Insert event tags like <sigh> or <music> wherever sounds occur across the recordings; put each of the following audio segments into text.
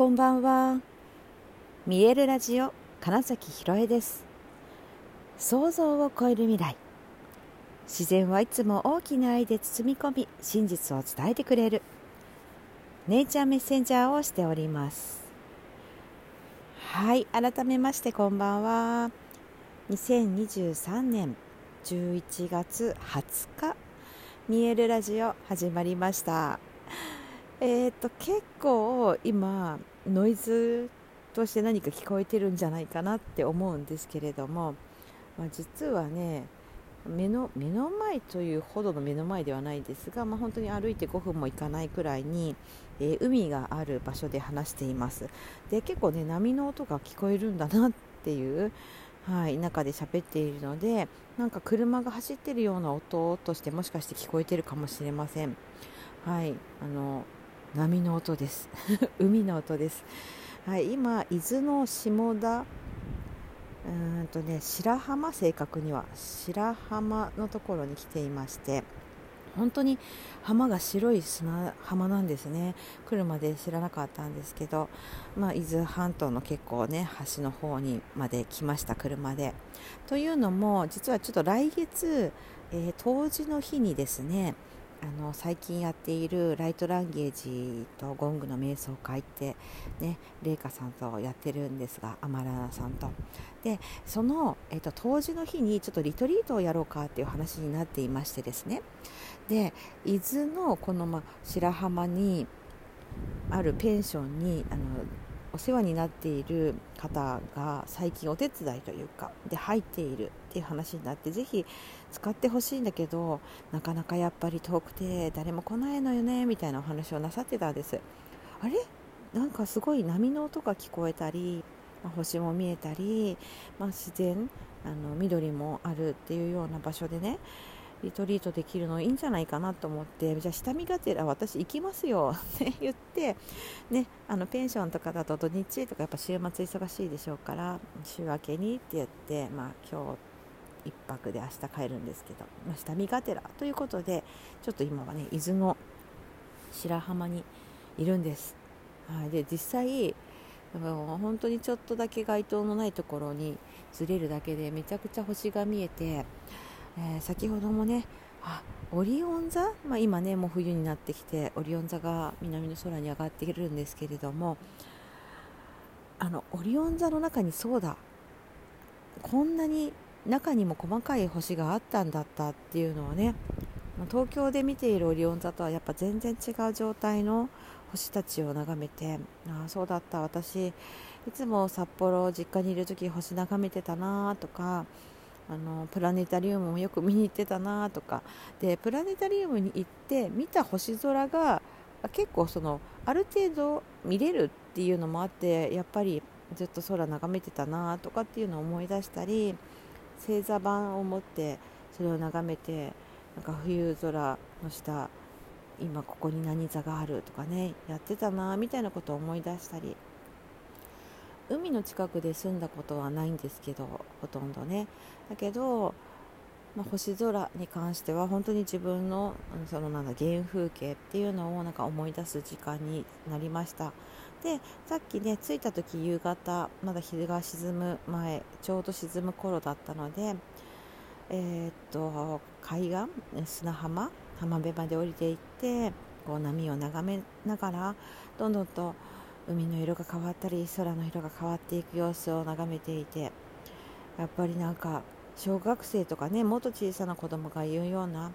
こんばんは。見えるラジオ金崎ひろえです。想像を超える未来。自然はいつも大きな愛で包み込み真実を伝えてくれる。ネイチャーメッセンジャーをしております。はい改めましてこんばんは。2023年11月20日見えるラジオ始まりました。えーと、結構今ノイズとして何か聞こえてるんじゃないかなって思うんですけれども、まあ、実はね目の目の前というほどの目の前ではないですが、まあ、本当に歩いて5分も行かないくらいに、えー、海がある場所で話していますで結構ね波の音が聞こえるんだなっていうはい、中で喋っているのでなんか車が走ってるような音としてもしかして聞こえてるかもしれません。はい、あの波の音です。<laughs> 海の音です、はい、今伊豆の下田うんとね白浜正確には白浜のところに来ていまして本当に浜が白い砂浜なんですね。来るまで知らなかったんですけど、まあ、伊豆半島の結構ね橋の方にまで来ました車で。というのも実はちょっと来月、えー、冬至の日にですねあの最近やっているライトランゲージとゴングの瞑想会ってね麗華さんとやってるんですがアマラナさんと。でその、えーと、当時の日にちょっとリトリートをやろうかっていう話になっていましてですね。で伊豆のこの、ま、白浜にあるペンションにあのお世話になっている方が最近お手伝いというかで入っているっていう話になってぜひ使ってほしいんだけどなかなかやっぱり遠くて誰も来ないのよねみたいなお話をなさってたんです。あれ？なんかすごい波の音が聞こえたり、まあ、星も見えたり、まあ、自然あの緑もあるっていうような場所でねリトリートできるのいいんじゃないかなと思ってじゃあ下見がてら私行きますよって <laughs> 言って、ね、あのペンションとかだと土日とかやっぱ週末忙しいでしょうから週明けにって言って、まあ、今日1泊で明日帰るんですけど、まあ、下見がてらということでちょっと今はね伊豆の白浜にいるんです。はい、で実際本当にちょっとだけ街灯のないところにずれるだけでめちゃくちゃ星が見えてえー、先ほどもねあオリオン座、まあ、今ねもう冬になってきてオリオン座が南の空に上がっているんですけれどもあのオリオン座の中にそうだ。こんなに中にも細かい星があったんだったっていうのをね東京で見ているオリオン座とはやっぱ全然違う状態の星たちを眺めてああそうだった私いつも札幌実家にいる時星眺めてたなとかあのプラネタリウムもよく見に行ってたなとか。でプラネタリウムに行って見た星空が結構そのある程度見れるっていうのもあってやっぱりずっと空眺めてたなとかっていうのを思い出したり星座版を持ってそれを眺めてなんか冬空の下今ここに何座があるとかねやってたなみたいなことを思い出したり。海の近くで住んだことはないんですけどほとんどね。だけど、まあ、星空に関しては本当に自分のそのなんだ原風景っていうのをなんか思い出す時間になりました。でさっきね着いた時夕方まだ日が沈む前ちょうど沈む頃だったのでえー、っと海岸砂浜浜辺まで降りていってこう波を眺めながらどんどんと海の色が変わったり空の色が変わっていく様子を眺めていてやっぱりなんか小学生とかねもっと小さな子供が言うような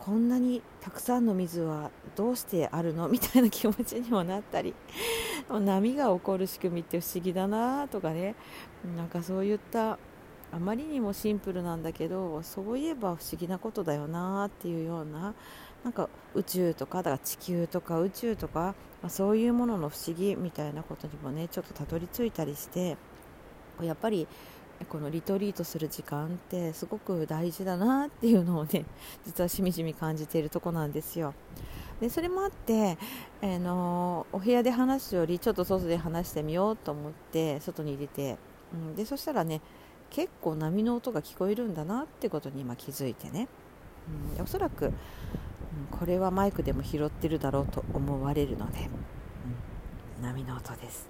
こんなにたくさんの水はどうしてあるのみたいな気持ちにもなったり波が起こる仕組みって不思議だなとかね。なんかそういったあまりにもシンプルなんだけどそういえば不思議なことだよなっていうようななんか宇宙とかだから地球とか宇宙とか、まあ、そういうものの不思議みたいなことにもねちょっとたどり着いたりしてやっぱりこのリトリートする時間ってすごく大事だなっていうのをね <laughs> 実はしみじみ感じているとこなんですよ。でそれもあって、えー、のお部屋で話すよりちょっと外で話してみようと思って外に出て、うん、でそしたらね結構波の音が聞こえるんだなってことに今気づいてね、うん、おそらく、これはマイクでも拾ってるだろうと思われるので、うん、波の音です。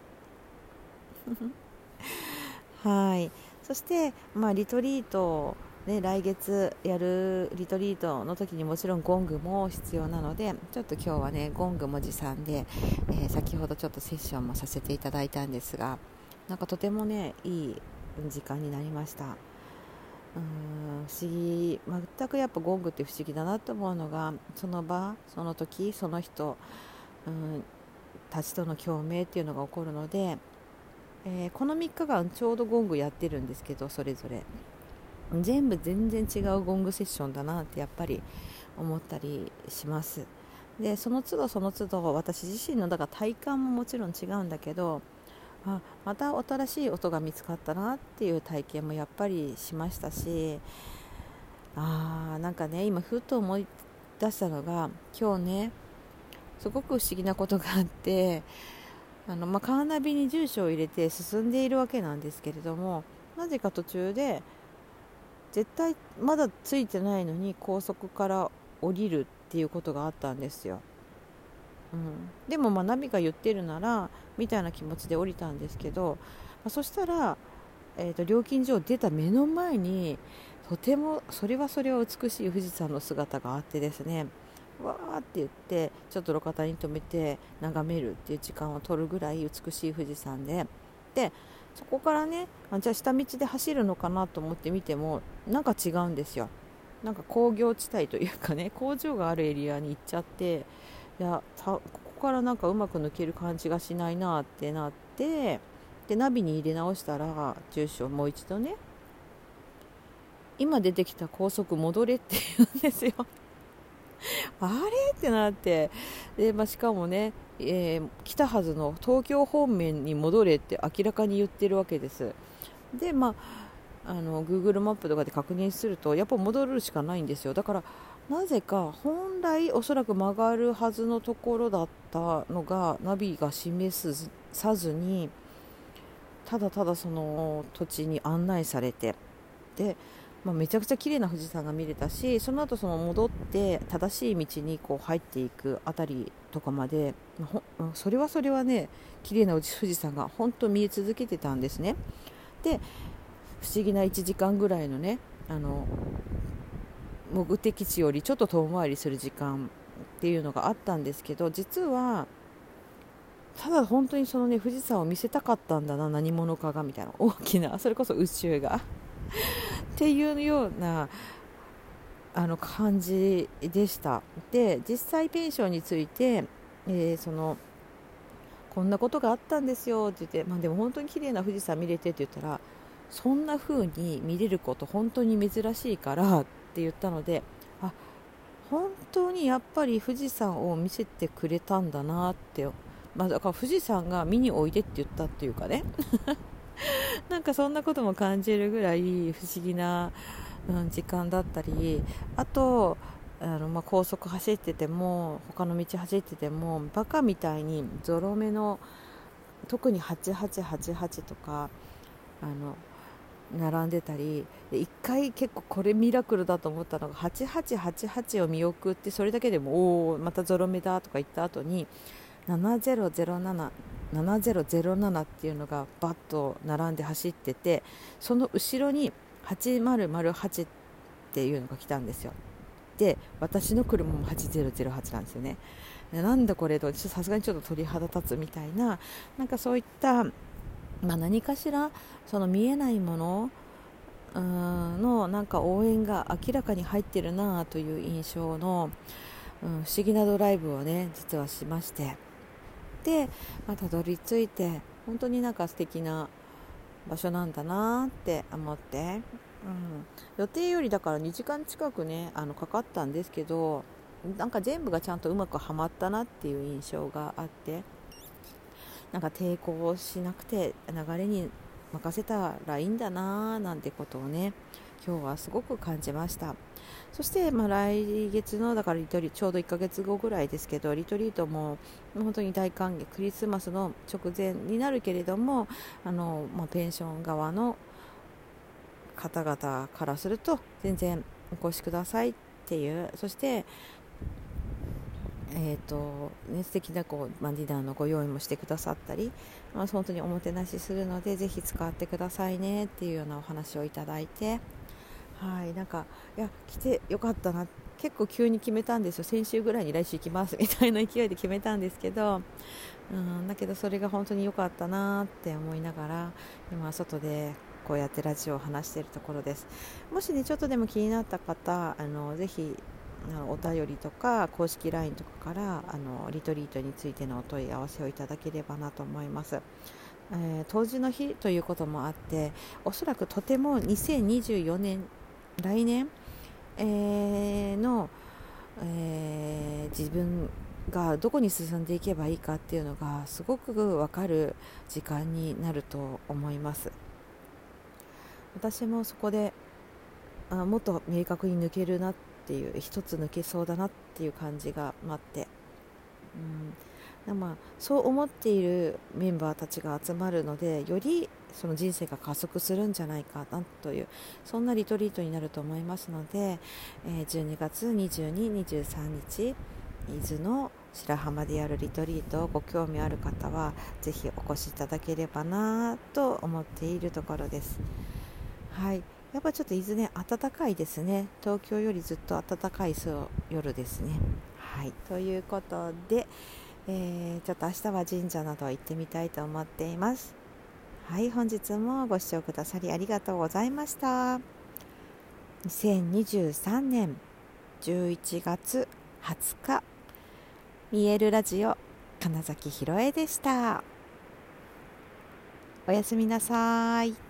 <laughs> はい。そして、まあ、リトリートね、来月やるリトリートの時にもちろんゴングも必要なのでちょっと今日はねゴングも持参で、えー、先ほどちょっとセッションもさせていただいたんですがなんかとてもねいい時間になりました不思議。全くやっぱゴングって不思議だなと思うのがその場その時その人うんたちとの共鳴っていうのが起こるので、えー、この3日間ちょうどゴングやってるんですけどそれぞれ。全部全然違うゴングセッションだなってやっぱり思ったりします。でその都度その都度私自身のだから体感ももちろん違うんだけどあまた新しい音が見つかったなっていう体験もやっぱりしましたしあーなんかね今ふと思い出したのが今日ねすごく不思議なことがあってあの、まあ、カーナビに住所を入れて進んでいるわけなんですけれどもなぜか途中で絶対まだついてないのに高速から降りるっていうことがあったんですよ、うん、でもまあナビが言ってるならみたいな気持ちで降りたんですけど、まあ、そしたら、えーと、料金所を出た目の前にとてもそれはそれは美しい富士山の姿があってですねわーって言ってちょっと路肩に止めて眺めるっていう時間を取るぐらい美しい富士山ででそこからねじゃあ下道で走るのかなと思って見てもなんか違うんですよ。なんか工業地帯というかね工場があるエリアに行っちゃっていやここからなんかうまく抜ける感じがしないなってなってでナビに入れ直したら住所をもう一度ね今出てきた高速戻れって言うんですよ。<laughs> あれってなってで、まあ、しかもねえー、来たはずの東京方面に戻れって明らかに言ってるわけです。でまああの Google マップとかで確認するとやっぱ戻るしかないんですよ。だからなぜか本来おそらく曲がるはずのところだったのがナビが示さずにただただその土地に案内されてでまあ、めちゃくちゃ綺麗な富士山が見れたしその後その戻って正しい道にこう入っていく辺りとかまでそれはそれはね綺麗な富士山が本当見え続けてたんですね。で不思議な1時間ぐらいのねあの目的地よりちょっと遠回りする時間っていうのがあったんですけど実はただ本当にそのね富士山を見せたかったんだな何者かがみたいな大きなそれこそ宇宙が。っていうようなあの感じでした。で実際ペンションについて、えー、そのこんなことがあったんですよって言って、まあ、でも本当に綺麗な富士山見れてって言ったらそんな風に見れること本当に珍しいからって言ったのであ本当にやっぱり富士山を見せてくれたんだなって、まあ、だから富士山が見においでって言ったっていうかね。<laughs> なんかそんなことも感じるぐらい不思議な、うん、時間だったりあとあのまあ、高速走ってても他の道走っててもバカみたいにゾロ目の特に8888とかあの並んでたりで1回結構これミラクルだと思ったのが8888を見送ってそれだけでもおおまたゾロ目だとか言った後に7007 7007っていうのがバッと並んで走っててその後ろに8008っていうのが来たんですよ。で私の車も8008なんですよね。なんだこれとさすがにちょっと鳥肌立つみたいななんかそういった、まあ、何かしらその見えないもののなんか応援が明らかに入ってるなという印象の、うん、不思議なドライブをね実はしまして。て、まあ、たどり着いて本当になんか素敵な場所なんだなって思って、うん、予定よりだから2時間近くねあのかかったんですけどなんか全部がちゃんとうまくはまったなっていう印象があって。なんか抵抗しなくて流れに任せたらいいんだななんてことをね今日はすごく感じました。そして、まあ、来月のだからリトリちょうど1ヶ月後ぐらいですけどリトリートも本当に大歓迎クリスマスの直前になるけれどもあの、まあ、ペンション側の方々からすると全然お越しくださいっていうそしてえーとね、素敵なこう、まあ、ディナーのご用意もしてくださったり、まあ、本当におもてなしするのでぜひ使ってくださいねっていうようなお話をいただいてはいなんかいや来てよかったな結構急に決めたんですよ。先週ぐらいに来週行きますみたいな勢いで決めたんですけど、うん、だけどそれが本当に良かったなって思いながら今外でこうやってラジオを話しているところです。もしねちょっとでも気になった方あのぜひお便りとか公式 LINE とかからあのリトリートについてのお問い合わせをいただければなと思います。えー、当時の日ということもあっておそらくとても2024年来年、えー、の、えー、自分がどこに進んでいけばいいかっていうのがすごく分かる時間になると思います私もそこであもっと明確に抜けるなっていう一つ抜けそうだなっていう感じが待って、うん、まあ、そう思っているメンバーたちが集まるのでよりその人生が加速するんじゃないかなというそんなリトリートになると思いますので、え、12月22、23日伊豆の白浜でやるリトリートご興味ある方はぜひお越しいただければなと思っているところです。はい。やっぱちょっと伊豆ね暖かいですね。東京よりずっと暖かい夜ですね。はい。ということで、えー、ちょっと明日は神社など行ってみたいと思っています。はい本日もご視聴くださりありがとうございました。2023年11月20日見えるラジオ金崎ひろえでした。おやすみなさい。